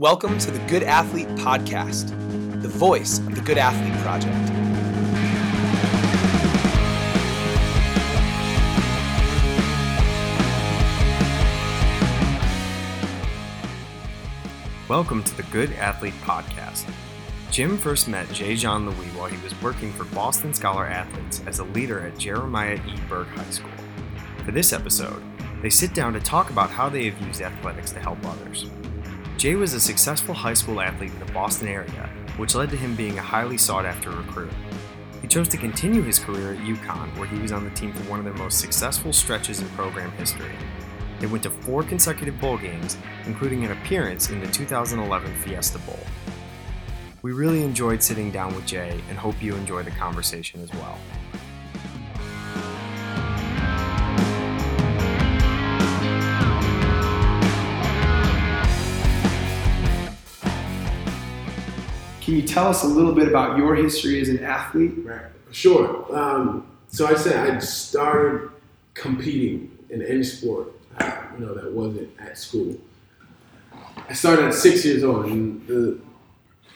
Welcome to the Good Athlete Podcast, the voice of the Good Athlete Project. Welcome to the Good Athlete Podcast. Jim first met Jay Jean-Louis while he was working for Boston Scholar Athletes as a leader at Jeremiah E. Burke High School. For this episode, they sit down to talk about how they have used athletics to help others. Jay was a successful high school athlete in the Boston area, which led to him being a highly sought after recruit. He chose to continue his career at UConn, where he was on the team for one of their most successful stretches in program history. They went to four consecutive bowl games, including an appearance in the 2011 Fiesta Bowl. We really enjoyed sitting down with Jay and hope you enjoy the conversation as well. Can you tell us a little bit about your history as an athlete? Right, sure. Um, so I said I started competing in any sport, uh, you know, that wasn't at school. I started at six years old, and the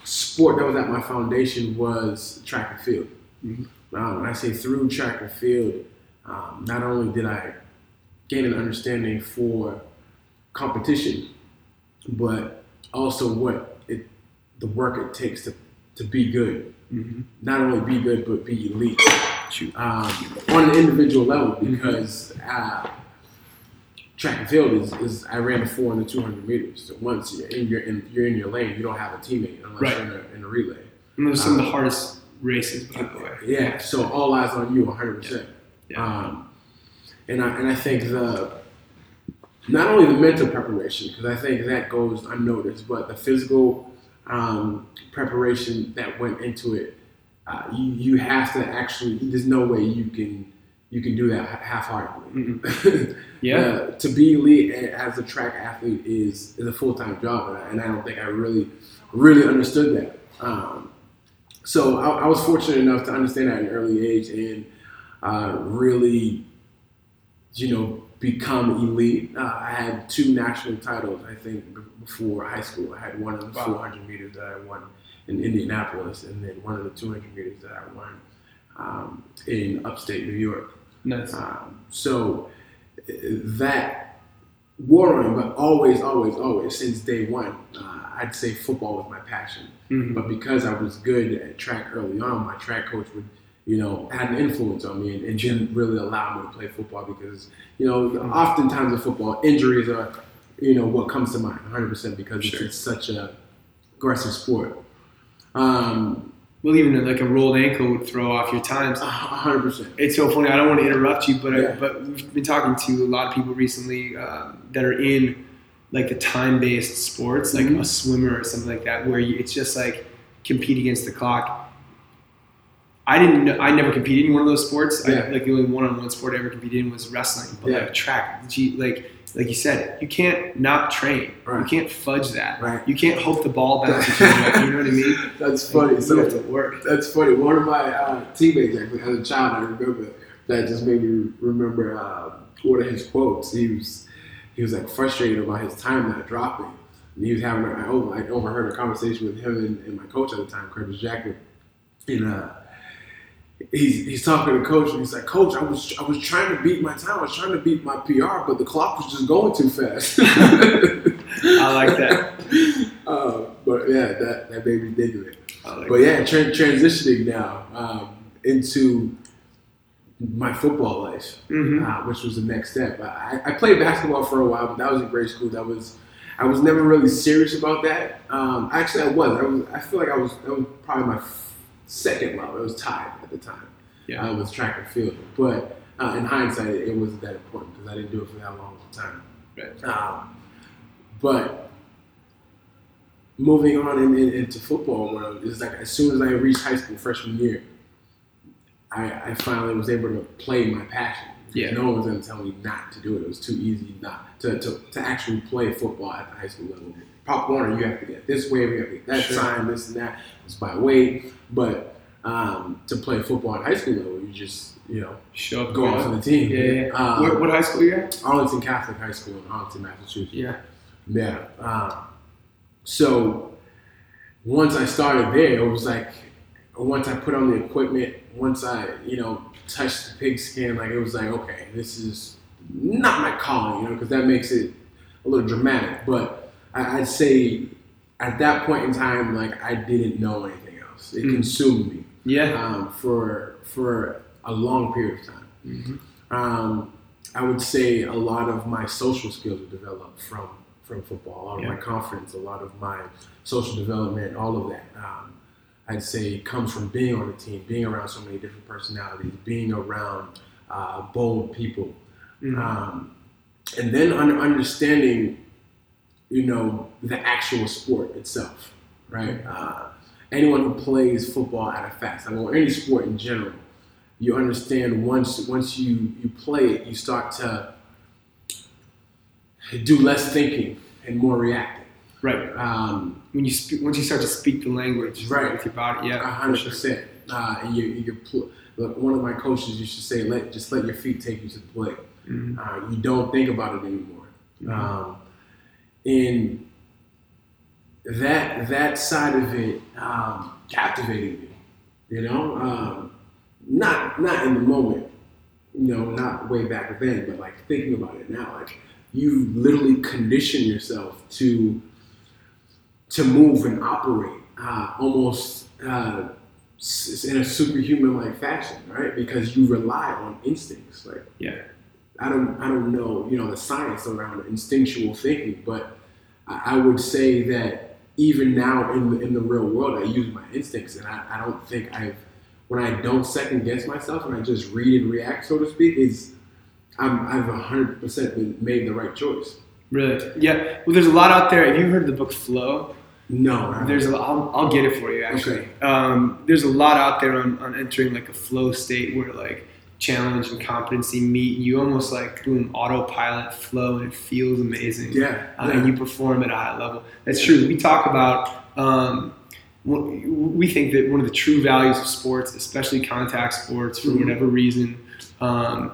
sport that was at my foundation was track and field. Mm-hmm. Um, when I say through track and field, um, not only did I gain an understanding for competition, but also what the work it takes to, to be good. Mm-hmm. Not only be good, but be elite um, on an individual level mm-hmm. because uh, track and field is, is I ran the four and the 200 meters. So once you're in your, in, you're in your lane, you don't have a teammate unless right. you're in a, in a relay. And those are some um, of the um, hardest races, by the way. Yeah, so all eyes on you 100%. Yeah. yeah. Um, and, I, and I think the not only the mental preparation, because I think that goes unnoticed, but the physical um, preparation that went into it. Uh, you you have to actually. There's no way you can you can do that half-heartedly. Mm-hmm. Yeah. uh, to be elite as a track athlete is is a full time job, and I, and I, don't think I really really understood that. Um, so I, I, was fortunate enough to understand that at an early age and uh, really, you know, become elite. Uh, I had two national titles, I think, before high school. I had one of the wow. 400 meters that I won in Indianapolis, and then one of the 200 meters that I won um, in upstate New York. Nice. Um, so that warring, but always, always, always, since day one, uh, I'd say football was my passion. Mm-hmm. But because I was good at track early on, my track coach would you know, had an influence on me and, and didn't really allow me to play football because, you know, oftentimes in football, injuries are, you know, what comes to mind 100% because sure. it's, it's, such a aggressive sport. Um, well, even like a rolled ankle would throw off your times. 100%. It's so funny. I don't want to interrupt you, but yeah. I, but we've been talking to a lot of people recently um, that are in like the time-based sports, like mm-hmm. a swimmer or something like that, where you, it's just like compete against the clock I didn't know, I never competed in one of those sports. Yeah. I, like the only one-on-one sport I ever competed in was wrestling. But yeah. like track, like like you said, you can't not train. Right. You can't fudge that. Right. You can't hope the ball bounces. you know what I mean? That's funny. Like, so you have to work. That's funny. One of my uh, teammates, actually, as a child, I remember that just made me remember uh, one of his quotes. He was he was like frustrated about his time not dropping. And he was having I, over, I overheard a conversation with him and, and my coach at the time, Curtis Jackman, and uh, he's he's talking to coach and he's like, Coach, I was I was trying to beat my time. I was trying to beat my PR, but the clock was just going too fast. I like that. Uh, but yeah, that that made me dig of it. Like but yeah, tra- transitioning now um, into my football life, mm-hmm. uh, which was the next step. I, I, played basketball for a while, but that was in grade school. That was I was never really serious about that. Um, actually, I was. I was. I feel like I was. That was probably my second level. It was tied at the time yeah. uh, with track and field. But uh, in hindsight, it, it, wasn't that important because I didn't do it for that long of a time. Right. Um, but moving on in, in, into football world is like as soon as I reached high school freshman year, I, I finally was able to play my passion. Yeah. No one was going to tell me not to do it. It was too easy not to, to, to actually play football at the high school level. Pop Warner, you have to get this way, you have to get that sure. sign, this and that. It's by weight. But um, to play football at high school level, you just you know show up, go off on the team. Yeah, yeah. Um, what, what, high school you at? Arlington Catholic High School in Arlington, Massachusetts. Yeah, yeah. Um, so once I started there, it was like once I put on the equipment, once I you know touched the pigskin, like it was like okay, this is not my calling, you know, because that makes it a little dramatic. But I, I'd say at that point in time, like I didn't know anything else. It Mm. consumed me Yeah. um, for for a long period of time. hmm Um, I would say a lot of my social skills were developed from from football. A lot of my confidence, a lot of my social development, all of that. Um, I'd say comes from being on the team, being around so many different personalities, being around uh, bold people, Mm-hmm. um, and then un- understanding, you know, the actual sport itself, right? Uh, anyone who plays football at a fast level, or any sport in general, you understand once once you you play it, you start to do less thinking and more reacting. Right. Um, When you speak, once you start to speak the language Right. with your body, yeah, hundred sure. percent. Uh, and you, you pl- look, one of my coaches used to say, "Let just let your feet take you to the play. Mhm. Uh, you don't think about it anymore." Mhm. Um, and that that side of it um, captivated me. You know, um, not not in the moment. You know, not way back then, but like thinking about it now, like you literally condition yourself to to move and operate uh, almost uh, in a superhuman like fashion, right? Because you rely on instincts. Like Yeah. I don't I don't know you know the science around instinctual thinking, but I, I would say that even now in the, in the real world, I use my instincts, and I, I don't think I've when I don't second guess myself and I just read and react, so to speak, is I'm, I've hundred percent been made the right choice. Really? Yeah. Well, there's a lot out there. Have you heard the book Flow? No, There's a, I'll, I'll get it for you actually. Okay. Um, there's a lot out there on, on entering like a flow state where like challenge and competency meet. And you almost like do an autopilot flow and it feels amazing. yeah, Uh, yeah. and you perform at a high level. That's true. We talk about. Um, we think that one of the true values of sports, especially contact sports, for Mhm. whatever reason, um,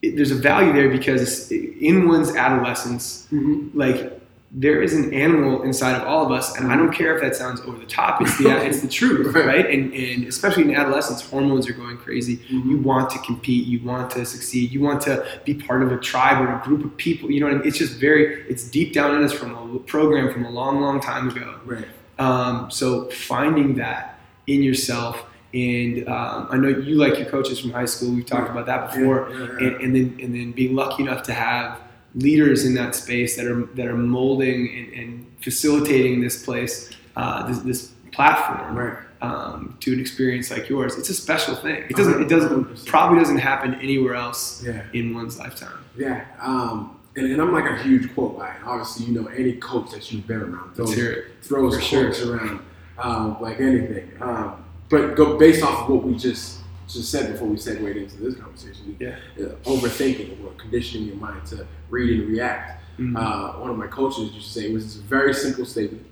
it- there's a value there because in one's adolescence, Mhm. like there is an animal inside of all of us, and I don't care if that sounds over the top. It's the it's the truth, Right. And and especially in adolescence, hormones are going crazy. Mhm. You want to compete, you want to succeed, you want to be part of a tribe or a group of people. You know what I mean? It's just very it's deep down in us from a program from a long, long time ago. right. Um, so finding that in yourself. And um, I know you like your coaches from high school. We've talked about that before Yeah, yeah, yeah. and, and then and then being lucky enough to have leaders in that space that are that are molding and, and facilitating this place, uh, this, this platform right. um, to an experience like yours. It's a special thing. It doesn't. It doesn't probably doesn't happen anywhere else Yeah. in one's lifetime. Yeah, um, and, and I'm like a huge quote guy. Obviously, you know any coach that you've been around throws, throws For sure. around um, like anything. Um, but go based off of what we just just said before we segued into this conversation. Yeah. uh, overthinking or conditioning your mind to read and react. Mhm. Uh, one of my coaches used to say it was a very simple statement.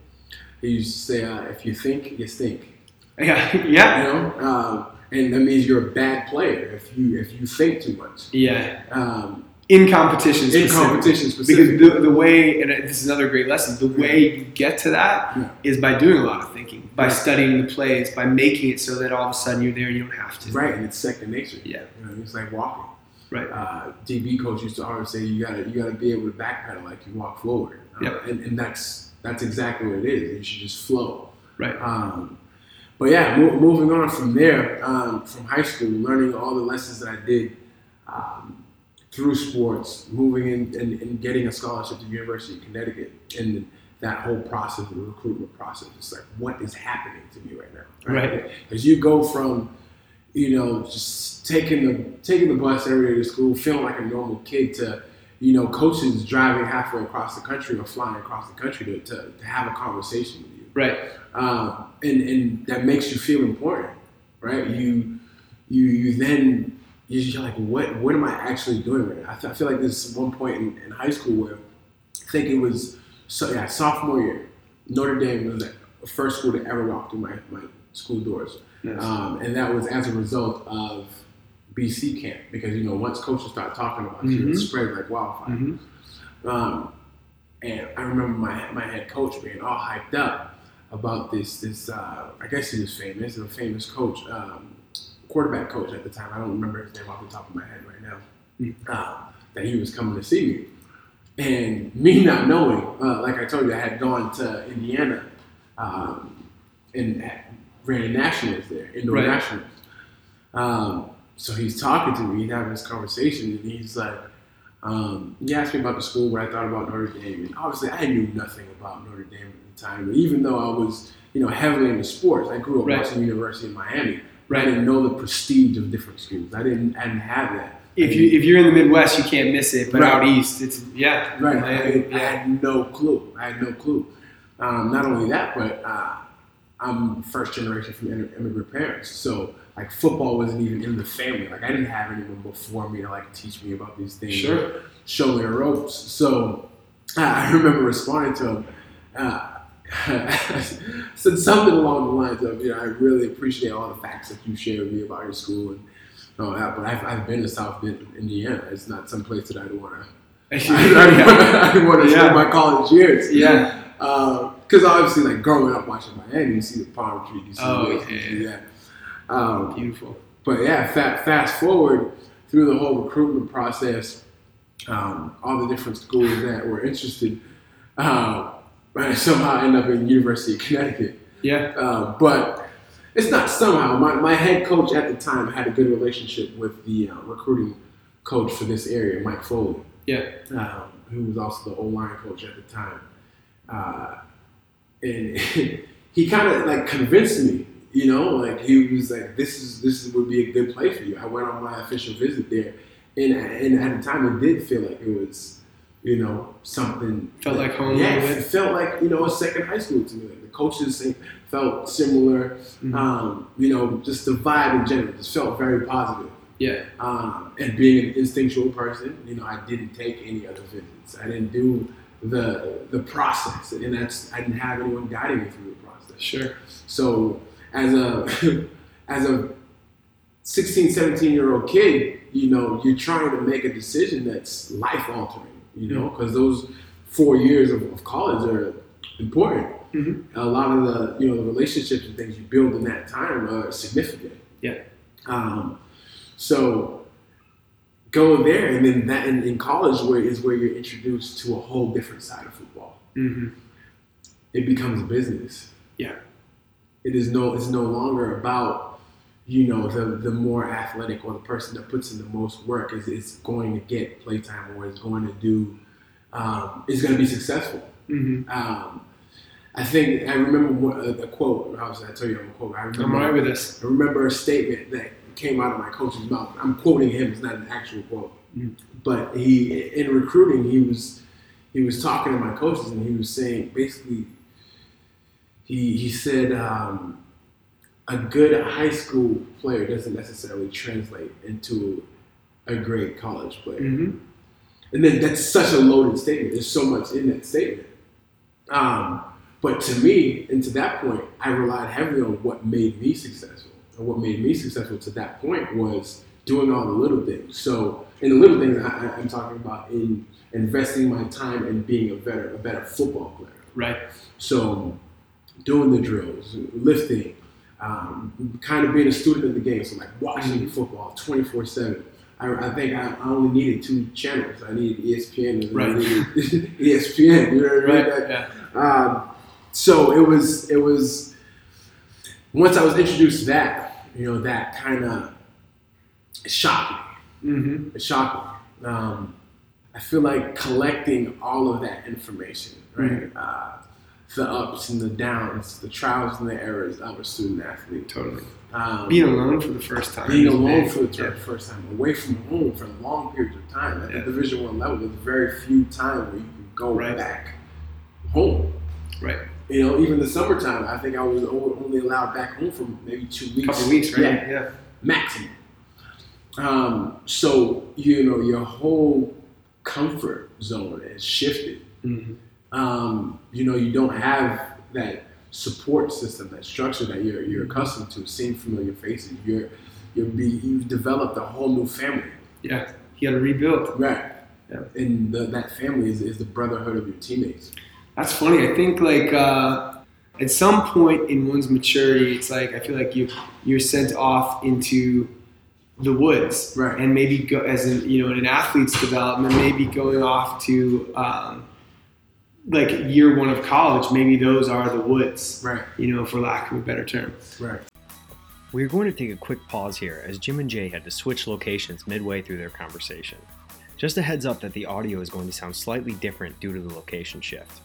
He used to say, uh, "If you think, you stink." yeah, yeah. You know, um, and that means you're a bad player if you if you think too much. yeah. Um, In competition, in specifically. competition Because the, the way, and this is another great lesson, the way you get to that is Yeah. by doing a lot of thinking, by Right. studying the plays, by making it so that all of a sudden you're there and you don't have to. Right, and it's second nature. Yeah. You know, it's like walking. Right. Uh, DB coach used to always say you gotta you gotta be able to backpedal like you walk forward. Uh, Yep. and, and that's that's exactly what it is. You should just flow. Right. Um, but yeah, mo- moving on from there, um, from high school, learning all the lessons that I did um, through sports, moving in and, and getting a scholarship to the University of Connecticut, and that whole process, the recruitment process, it's like what is happening to me right now? Right. Because you go from, you know, just taking the taking the bus every day to school, feeling like a normal kid, to, you know, coaches driving halfway across the country or flying across the country to, to, to have a conversation with you Right. um, and and that makes you feel important, right? You you you then you're just like, what what am I actually doing right now? I, feel- I feel like there's one point in, in high school where I think it was so yeah sophomore year, Notre Dame was the first school to ever walk through my, my school doors, um, and that was as a result of BC camp because you know once coaches start talking about you, it Mhm. spread like wildfire. Mhm. Um, and I remember my my head coach being all hyped up about this this uh, I guess he was famous, a famous coach, um, quarterback coach at the time. I don't remember his name off the top of my head right now. Uh, that he was coming to see me, and me not knowing, uh, like I told you, I had gone to Indiana um, and ran nationals there, indoor Right. nationals. Um, so he's talking to me, he's having this conversation, and he's like, um, he asked me about the school, what I thought about Notre Dame, and obviously I knew nothing about Notre Dame at the time. But even though I was, you know, heavily into sports, I grew up Right. watching University of Miami. Right. I didn't know the prestige of different schools. I didn't, I didn't have that. If you if you're in the Midwest, you can't miss it. But Right. out east, it's yeah, Right. I, Miami, I had no clue. I had no clue. Um, not only that, but uh, I'm first generation from immigrant parents. So like football wasn't even in the family. Like I didn't have anyone before me to like teach me about these things. Sure. Show me the ropes. So I remember responding to him. Uh, said something along the lines of, you know, I really appreciate all the facts that you shared with me about your school and all that, but I've, I've been to South Bend, Indiana. It's not some place that I'd want to I want to spend my college years. yeah, Because obviously, like growing up watching Miami, you see the palm tree, you see Oh, this, you yeah. see that. Um, beautiful. but yeah, fa- fast forward through the whole recruitment process, um, all the different schools that were interested, uh, I somehow end up in University of Connecticut. Yeah, Uh, but it's not somehow. My, my head coach at the time had a good relationship with the uh, recruiting coach for this area, Mike Foley yeah, um, who was also the O line coach at the time. Uh, and he kind of like convinced me, you know, like he was like, "This is this is, would be a good place for you." I went on my official visit there, and and at the time it did feel like it was, you know, something Felt like home Yeah, it felt like you know a second high school to me. Like the coaches felt similar. Mhm. Um, you know, just the vibe in general just felt very positive. yeah, Um, and being an instinctual person, you know, I didn't take any other visits. I didn't do the the process, and that's I didn't have anyone guiding me through the process. sure. So as a as a 16, 17 year old kid, you know, you're trying to make a decision that's life altering. You know, because those four years of, of college are important. Mhm. A lot of the you know the relationships and things you build in that time are significant. Yeah. Um, so go there, and then that in, in college where is where you're introduced to a whole different side of football. hmm It becomes a business. Yeah. It is no. It's no longer about you know the the more athletic or the person that puts in the most work is is going to get playtime or is going to do um, is going to be successful. hmm Um, I think I remember one, uh, the quote. Obviously, I tell you I'm a quote. I remember. I'm this. I remember a statement that came out of my coach's mouth. I'm quoting him; it's not an actual quote. Mhm. But he, in recruiting, he was he was talking to my coaches, and he was saying basically, he he said um, a good high school player doesn't necessarily translate into a great college player. hmm And then that's such a loaded statement. There's so much in that statement. Um, but to me, and to that point, I relied heavily on what made me successful. And what made me successful to that point was doing all the little things. So, in the little things, I, I'm talking about in investing my time in being a better, a better football player. Right. So, doing the drills, lifting, um, kind of being a student of the game. So, like watching football 24 7. I, I think I, I only needed two channels. I needed ESPN and Right. I needed ESPN. You know what I mean? Right. Yeah. um, so it was it was once I was introduced to that, you know, that kind of shocked me. hmm It shocked me. Um, I feel like collecting all of that information, right? Uh, the ups and the downs, the trials and the errors of a student athlete. Totally. Um, Being alone for the first time. being alone big. for the Yeah. first time, away from home for long periods of time. At Yeah. the Division One level, there's very few times where you can go Right. back home. Right. You know, even the summertime, I think I was only allowed back home for maybe two weeks. couple weeks, right? Yeah, Yeah. maximum. Um, so you know, your whole comfort zone has shifted. Mhm. Um, you know, you don't have that support system, that structure that you're you're accustomed to, seeing familiar faces. You're you're be you've developed a whole new family. Yeah. You got to rebuild. Right. Yeah. and the, that family is, is the brotherhood of your teammates. That's funny. I think like uh, at some point in one's maturity, it's like I feel like you you're sent off into the woods, Right. And maybe go as in you know in an athlete's development, maybe going off to um, like year one of college. Maybe those are the woods, Right. you know, for lack of a better term. Right. We are going to take a quick pause here as Jim and Jay had to switch locations midway through their conversation. Just a heads up that the audio is going to sound slightly different due to the location shift.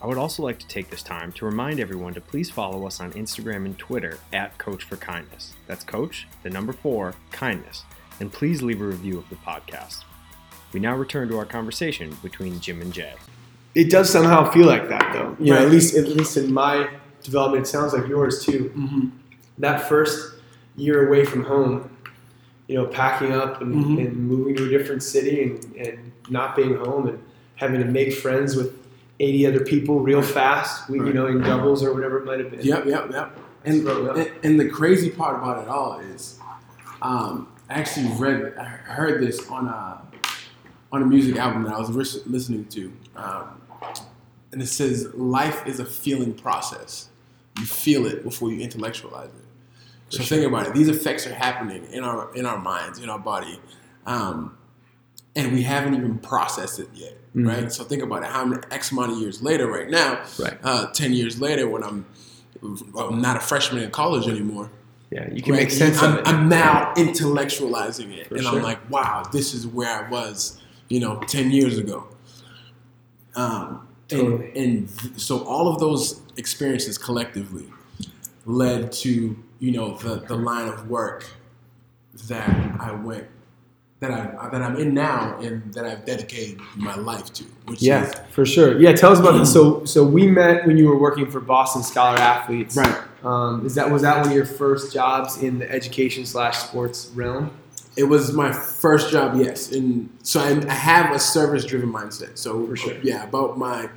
I would also like to take this time to remind everyone to please follow us on Instagram and Twitter at Coach for Kindness. That's Coach, the number four, kindness. And please leave a review of the podcast. We now return to our conversation between Jim and Jay. It does somehow feel like that, though. You know, at least at least in my development, it sounds like yours too. Mm-hmm. That first year away from home, you know, packing up and, Mhm. and moving to a different city and, and not being home and having to make friends with 80 other people real fast, we, you know, in doubles or whatever it might have been. Yep, yep, yep. And, and and the crazy part about it all is, um, I actually read, I heard this on a on a music album that I was listening to, um, and it says life is a feeling process. You feel it before you intellectualize it. So think about it. These effects are happening in our in our minds, in our body, um, and we haven't even processed it yet, Mhm. right? So think about it. How many X amount of years later, right now, Right. uh, ten years later, when I'm, I'm not a freshman in college anymore, Yeah, you can right? make sense I'm, of it. I'm now intellectualizing it, For and sure. I'm like, wow, this is where I was, you know, ten years ago. Um, Totally. and, and so all of those experiences collectively led to you know the the line of work that I went that I that I'm in now and that I've dedicated my life to, which yeah, is for sure. Yeah, tell us about this. So, so we met when you were working for Boston Scholar Athletes. right. Um, is that was that one of your first jobs in the education slash sports realm? It was my first job, yes, and so I, I have a service-driven mindset. So For sure. yeah, about my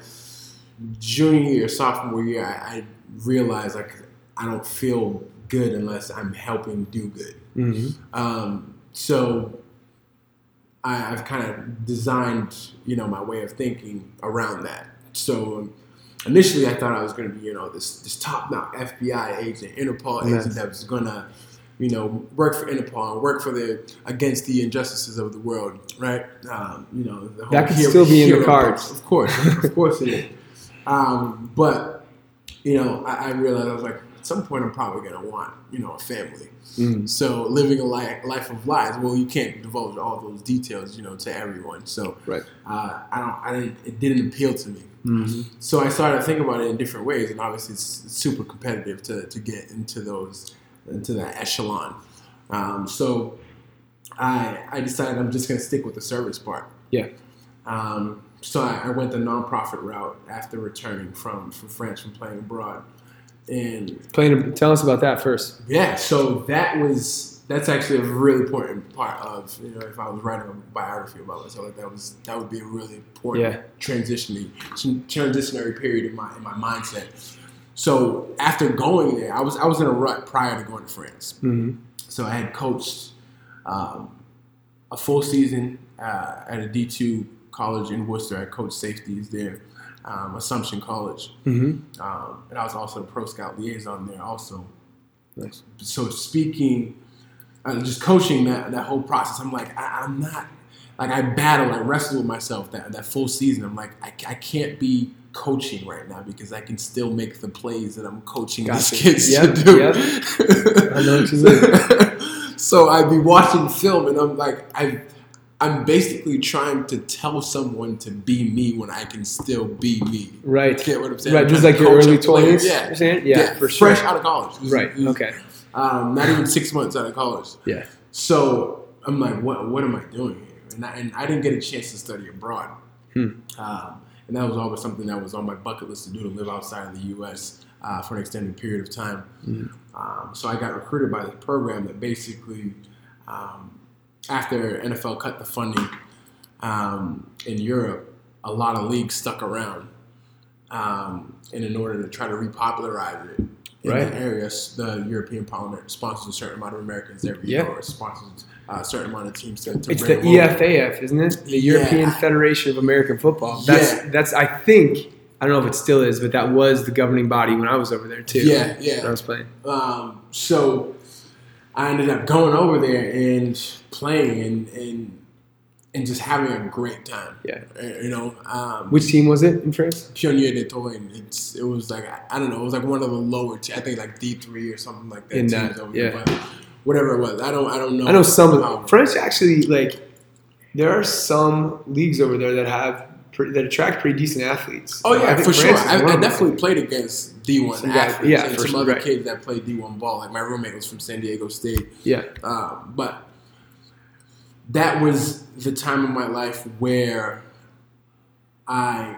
junior year, sophomore year, I, I realized like I don't feel good unless I'm helping do good. Mm-hmm. Um, so I, I've kind of designed, you know, my way of thinking around that. So initially, I thought I was going to be, you know, this this top notch FBI agent, Interpol agent that was going to, you know, work for Interpol and work for the against the injustices of the world, right? Um, you know, the whole That could hero- still be in the cards. of course, of course it is. Um, but you know, I, I realized I was like, at some point, I'm probably going to want, you know, a family. Mm. So living a life, life of lies, well, you can't divulge all those details, you know, to everyone. So Right. uh, I don't, I didn't, it didn't appeal to me. Mm-hmm. So I started to think about it in different ways, and obviously it's, it's super competitive to, to get into those, into that echelon. Um, so I, I decided I'm just going to stick with the service part. Yeah. Um, so I, I went the nonprofit route after returning from, from France from playing abroad, and Playing, tell us about that first. yeah, so that was that's actually a really important part of you know if I was writing a biography about myself, like that was that would be a really important Yeah. transitioning transitionary period in my in my mindset. So after going there, I was I was in a rut prior to going to France. Mm-hmm. So I had coached um, a full season uh, at a D two college in Worcester. I coached safeties there, um, Assumption College, Mm-hmm. um, and I was also a pro scout liaison there also Nice. so speaking, uh, just coaching that that whole process, I'm like, I, I'm not like I battle, I wrestle with myself that that full season. I'm like, I, I can't be coaching right now because I can still make the plays that I'm coaching Gotcha. these kids Yep, to do. yep. I know what you so I'd be watching film and I'm like, I. I'm basically trying to tell someone to be me when I can still be me. Right. Get what I'm saying? Right. Just like your early twenties. Yeah. Saying? Yeah, for fresh sure. out of college. Was- Right. was, Okay. um, not even six months out of college. Yeah. So I'm like, what what am I doing here? And I, and I didn't get a chance to study abroad. Hmm. Um, and that was always something that was on my bucket list to do to live outside of the U.S. Uh, for an extended period of time. Mhm. Um, so I got recruited by this program that basically, um, after NFL cut the funding um, in Europe, a lot of leagues stuck around. Um, and in order to try to repopularize it in Right. that area, the European Parliament sponsors a certain amount of Americans every Yeah. year, or sponsors uh, a certain amount of teams to. to It's the bring them over. EFAF, isn't it? The Yeah. European Federation of American Football. That's Yeah. that's I think I don't know if it still is, but that was the governing body when I was over there too. Yeah, yeah. I was playing. Um, so I ended up going over there and playing and and and just having a great time. Yeah. Uh, you know. Um, Which team was it in France? Pionnier de Toin. It's it was like I don't know. It was like one of the lower. I think like D three or something like that. In teams that, over yeah. But whatever it was, I don't I don't know. I know some of French actually like there are some leagues over there that have that attract pretty decent athletes. Oh yeah, for sure. I, I definitely played against D one athletes yeah, and some sure, other right. kids that played D one ball. Like my roommate was from San Diego State. Yeah. Um, but that was the time of my life where I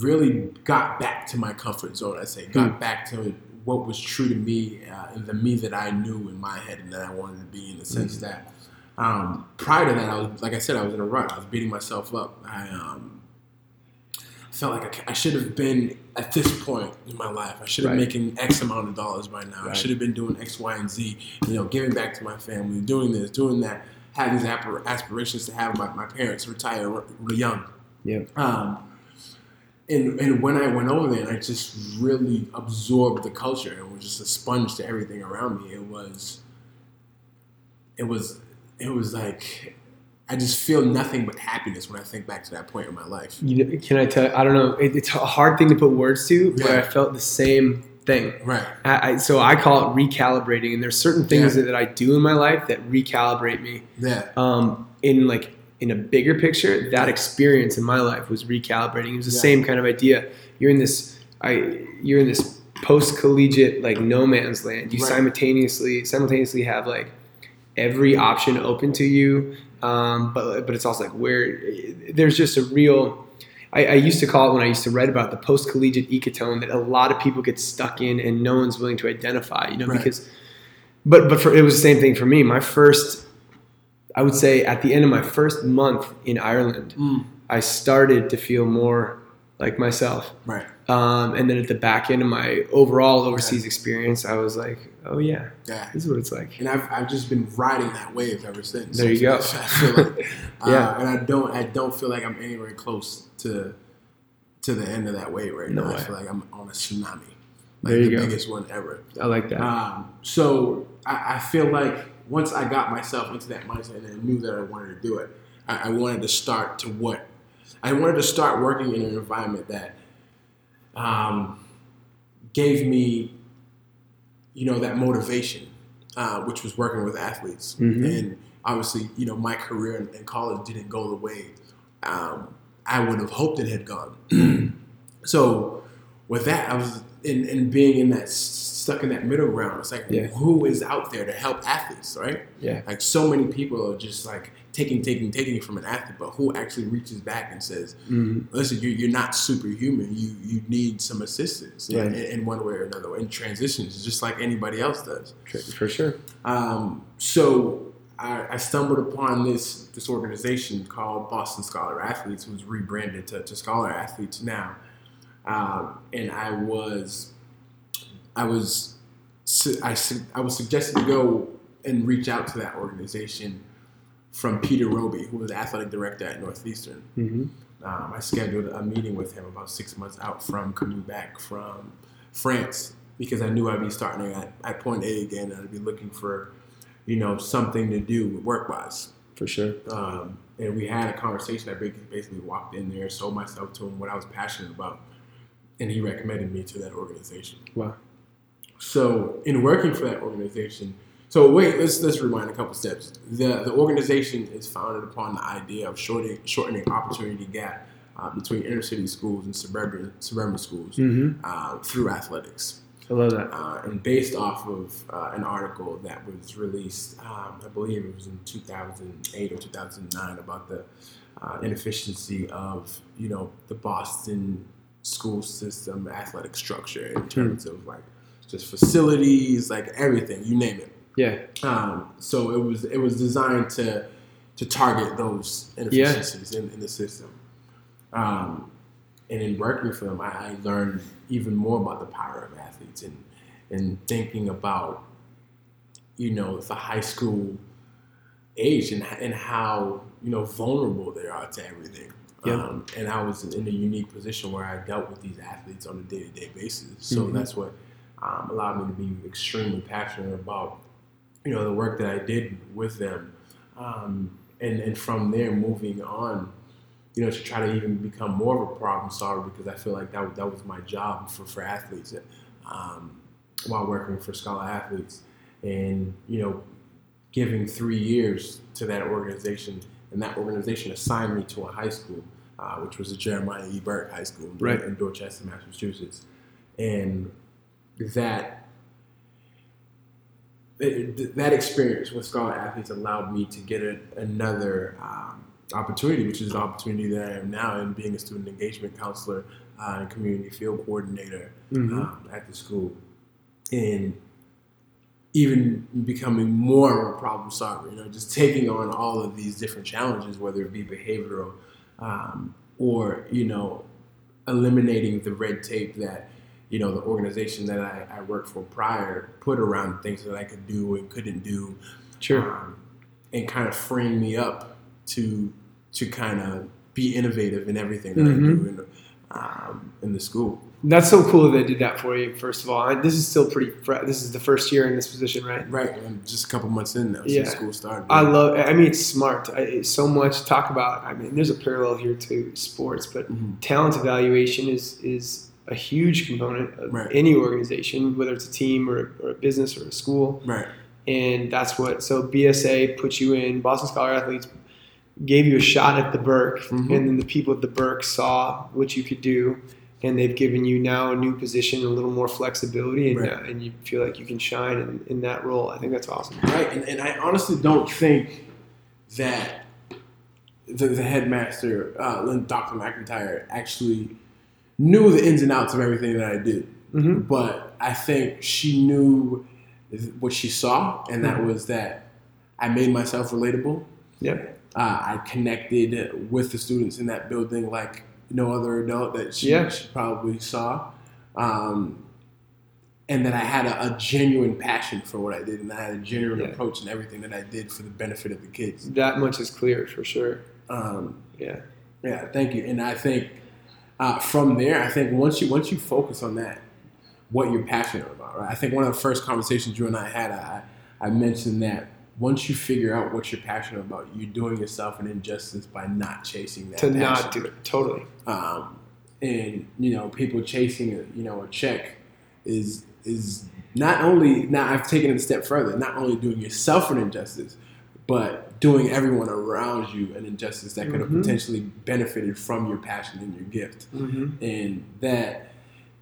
really got back to my comfort zone. I say got back to what was true to me uh, and the me that I knew in my head and that I wanted to be. In the sense that um, prior to that, I was like I said, I was in a rut. I was beating myself up. I um, felt like I, I should have been at this point in my life. I should have Right. been making X amount of dollars by now. I should have been doing X, Y, and Z. You know, giving back to my family, doing this, doing that. Had these aspirations to have my, my parents retire r- young. Yeah. Um, and and when I went over there, I just really absorbed the culture and was just a sponge to everything around me. It was, it was, it was like, I just feel nothing but happiness when I think back to that point in my life. You know, can I tell? I don't know. It, it's a hard thing to put words to, yeah. but I felt the same thing. Right. I, I, so I call it recalibrating, and there's certain things Yeah. that, that I do in my life that recalibrate me. Yeah. Um, in like in a bigger picture, that experience in my life was recalibrating. It was the Yeah. same kind of idea. You're in this, I, you're in this post collegiate like no man's land. You Right. simultaneously simultaneously have like every option open to you, um, but but it's also like where there's just a real. I, I used to call it when I used to write about the post collegiate ecotone that a lot of people get stuck in and no one's willing to identify. You know Right. because, but but for it was the same thing for me. My first, I would say at the end of my first month in Ireland, Mm. I started to feel more like myself. Right. Um, and then at the back end of my overall overseas experience, I was like, oh yeah, Yeah. this is what it's like. And I've, I've just been riding that wave ever since. There you go. Like, uh, Yeah. and I don't I don't feel like I'm anywhere close to to the end of that wave right No now. I feel like I'm on a tsunami, like There you the go. biggest one ever. I like that. Um, so I, I feel like once I got myself into that mindset and I knew that I wanted to do it, I, I wanted to start to what I wanted to start working in an environment that um, gave me, you know, that motivation, uh, which was working with athletes. Mhm. And obviously, you know, my career in, in college didn't go the way um, I would have hoped it had gone. so with that, I was in, in being in that stuck in that middle ground. It's like Yeah. who is out there to help athletes, right? yeah. Like so many people are just like taking, taking, taking from an athlete, but who actually reaches back and says, Mhm. "Listen, you're, you're not superhuman. You you need some assistance in, Right. in one way or another. In transitions, just like anybody else does." For, for sure. Um, so I, I stumbled upon this this organization called Boston Scholar Athletes, who's rebranded to, to Scholar Athletes now, um, and I was I was I, I was suggested to go and reach out to that organization from Peter Roby, who was athletic director at Northeastern. hmm Um, I scheduled a meeting with him about six months out from coming back from France because I knew I'd be starting at, at point A again and I'd be looking for, you know, something to do with work wise. For sure. Um, and we had a conversation. I basically walked in there, sold myself to him, what I was passionate about, and he recommended me to that organization. Wow. So, in working for that organization, so wait, let's let's rewind a couple steps. The the organization is founded upon the idea of shortening shortening opportunity gap uh, between inner city schools and suburban suburban schools hmm uh, through athletics, I love that. uh, and based off of uh, an article that was released, um, I believe it was in 2008 or 2009, about the uh, inefficiency of you know the Boston school system athletic structure in terms of like just facilities, like everything, you name it. Yeah. Um, so it was it was designed to to target those inefficiencies in, in the system. Um, and in working for them, I, I learned even more about the power of athletes and and thinking about you know the high school age and and how you know vulnerable they are to everything. Yeah. Um, and I was in a unique position where I dealt with these athletes on a day to day basis. So Mhm. that's what um, allowed me to be extremely passionate about you know the work that I did with them, um, and and from there moving on, you know, to try to even become more of a problem solver because I feel like that that was my job for for athletes, um, while working for Scholar Athletes, and you know, giving three years to that organization, and that organization assigned me to a high school, uh, which was the Jeremiah E. Burke High School Right. in Dorchester, Massachusetts, and that it, that experience with Scholar Athletes allowed me to get a, another um, opportunity, which is the opportunity that I am now in being a student engagement counselor uh, and community field coordinator Mhm. um, at the school, and even becoming more of a problem solver. You know, just taking on all of these different challenges, whether it be behavioral um, or you know, eliminating the red tape that you know the organization that I, I worked for prior put around things that I could do and couldn't do, Sure. um, and kind of freeing me up to to kind of be innovative in everything that I Mhm. do in, um, in the school. That's so cool that they did that for you. First of all, I, this is still pretty. This is the first year in this position, right? Right, and just a couple months in now Yeah. since school started. I love. I mean, it's smart. I, it's so much talk about. I mean, there's a parallel here to sports, but Mhm. talent evaluation is is a huge component of Right. any organization, whether it's a team or, or a business or a school. Right, And that's what. So BSA put you in. Boston Scholar Athletes gave you a shot at the Burke, Mhm. and then the people at the Burke saw what you could do. And they've given you now a new position, a little more flexibility, and, Right. uh, and you feel like you can shine in, in that role. I think that's awesome. right, and, and I honestly don't think that the, the headmaster, uh, Dr. McIntyre, actually knew the ins and outs of everything that I did. hmm but I think she knew what she saw, and that Mhm. was that I made myself relatable. Yep. Uh, I connected with the students in that building like no other adult that she, Yeah. she probably saw. Um, and that I had a, a genuine passion for what I did, and I had a genuine Yeah. approach in everything that I did for the benefit of the kids. That much is clear for sure. Um, Yeah. yeah, thank you. And I think uh, from there, I think once you once you focus on that, what you're passionate about, right? I think one of the first conversations you and I had, I, I mentioned that once you figure out what you're passionate about, you're doing yourself an injustice by not chasing that. To passion. not do it. Totally. Um, and you know, people chasing a you know a check is is not only now I've taken it a step further, not only doing yourself an injustice, but doing everyone around you an injustice that could have Mhm. potentially benefited from your passion and your gift. Mm-hmm. And that,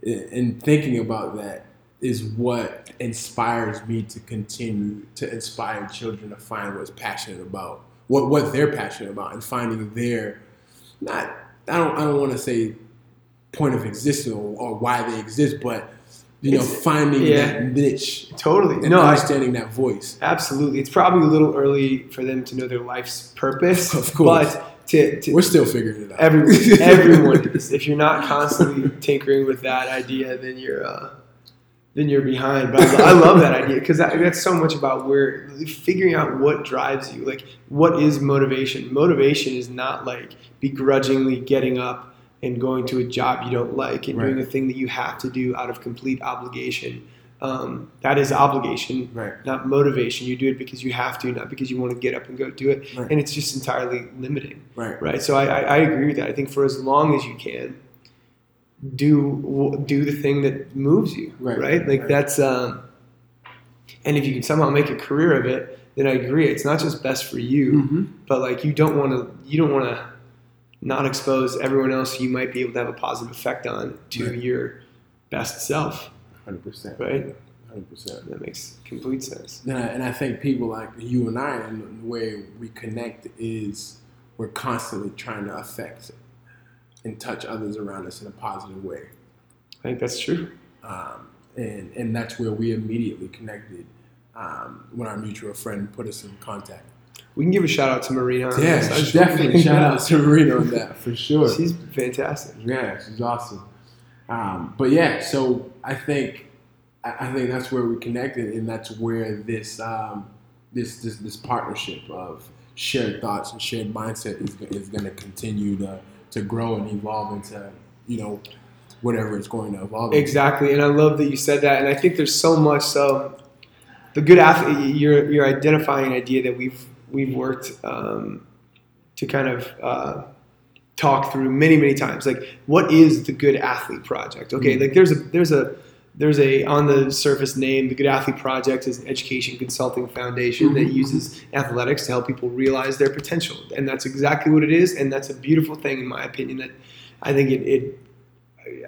and thinking about that is what inspires me to continue to inspire children to find what's passionate about, what what they're passionate about, and finding their not I don't I don't want to say point of existence or, or why they exist, but you know finding yeah. that niche Totally. and no, I, understanding that voice. absolutely. It's probably a little early for them to know their life's purpose. Of course. But to, to We're still figuring it out. everyone, everyone is. If you're not constantly tinkering with that idea, then you're uh, then you're behind. But I, I love that idea because that, that's so much about where figuring out what drives you. Like, what is motivation? Motivation is not like begrudgingly getting up and going to a job you don't like and doing a thing that you have to do out of complete obligation. Um, that is obligation, right. not motivation. You do it because you have to, not because you want to get up and go do it. Right. And it's just entirely limiting Right. right? So I, I, I agree with that. I think for as long as you can, do do the thing that moves you, Right, right? Like right. that's, um, and if you can somehow make a career of it, then I agree. It's not just best for you, Mm-hmm. but like you don't want to you don't want to not expose everyone else you might be able to have a positive effect on to Right. your best self, Hundred percent. right? Hundred percent. That makes complete sense. And I, and I think people like you and I, and the way we connect is we're constantly trying to affect and touch others around us in a positive way. I think that's true. Um, and, and that's where we immediately connected um, when our mutual friend put us in contact. We can give a shout out to Marina. on Yeah, this. Definitely. Shout out to Marina on that for sure. She's fantastic. Yeah, she's awesome. Um, but yeah, so I think I think that's where we connected, and that's where this um, this this this partnership of shared thoughts and shared mindset is is going to continue to to grow and evolve into you know whatever it's going to evolve. into. Exactly, and I love that you said that. And I think there's so much. So, the good athlete, you're you're identifying an idea that we've we've worked um, to kind of uh, talk through many many times. Like, what is the Good Athlete Project? Okay, like there's a there's a there's a on the surface name. The Good Athlete Project is an education consulting foundation that uses athletics to help people realize their potential, and that's exactly what it is. And that's a beautiful thing, in my opinion. That I think it. it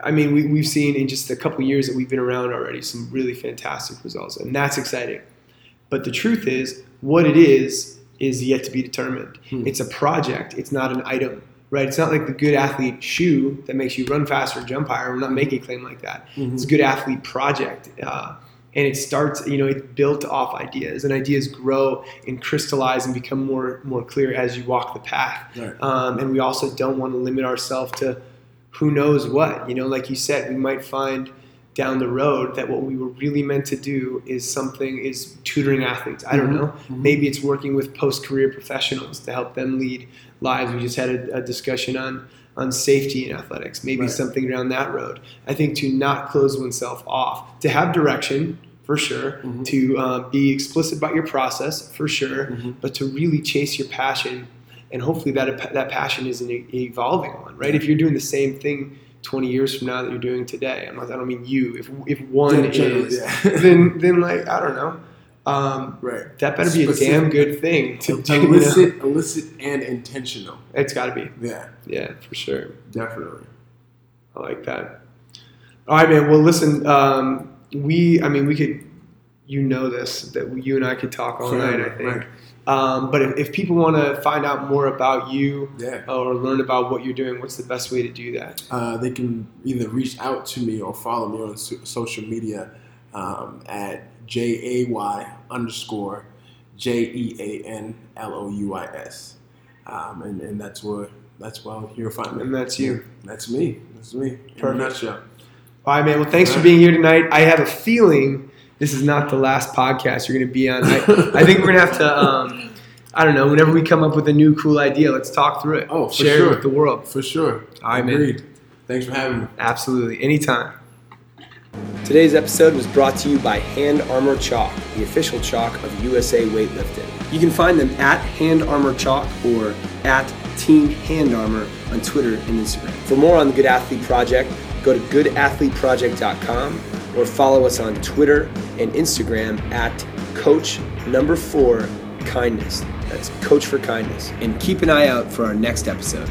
I mean, we, we've seen in just a couple years that we've been around already some really fantastic results, and that's exciting. But the truth is, what it is is yet to be determined. Hmm. It's a project. It's not an item, right? It's not like the good athlete shoe that makes you run faster, jump higher. We're not making a claim like that. Mhm. It's a good athlete project, uh, and it starts. You know, it's built off ideas, and ideas grow and crystallize and become more more clear as you walk the path. Right. Um, and we also don't want to limit ourselves to who knows what. You know, like you said, we might find down the road that what we were really meant to do is something is tutoring athletes. I don't Mhm. know. Mhm. Maybe it's working with post-career professionals to help them lead lives. We just had a, a discussion on on safety in athletics. Maybe Right. something down that road. I think to not close oneself off, to have direction for sure, Mhm. to uh, be explicit about your process for sure, Mhm. but to really chase your passion and hopefully that that passion is an evolving one right if you're doing the same thing 20 years from now that you're doing today I'm not, i don't mean you if, if one Yeah, is yeah. then then like i don't know um, Right. that better be a damn good thing to do you know? illicit, illicit, and intentional. it's got to be Yeah, yeah for sure definitely. i like that all right man well listen um, we i mean we could you know this that you and i could talk all night i think Right. Um, but if, if people want to find out more about you Yeah. or learn about what you're doing, what's the best way to do that? Uh, they can either reach out to me or follow me on so- social media um, at J A Y underscore J E A N L O U I S. Um, and, and that's where that's where you'll find me. And that's you. That's me. That's me. In a nutshell. All right, man. Well, thanks for being here tonight. I have a feeling this is not the last podcast you're going to be on. I, I think we're going to have to, um, I don't know, whenever we come up with a new cool idea, let's talk through it. Oh, for Share sure. it with the world. For sure. All right, man. Agreed. Thanks for having me. Absolutely. Anytime. Today's episode was brought to you by Hand Armor Chalk, the official chalk of USA Weightlifting. You can find them at Hand Armor Chalk or at Team Hand Armor on Twitter and Instagram. For more on the Good Athlete Project, go to goodathleteproject.com or follow us on Twitter and Instagram at Coach Number Four Kindness. That's Coach for Kindness. And keep an eye out for our next episode.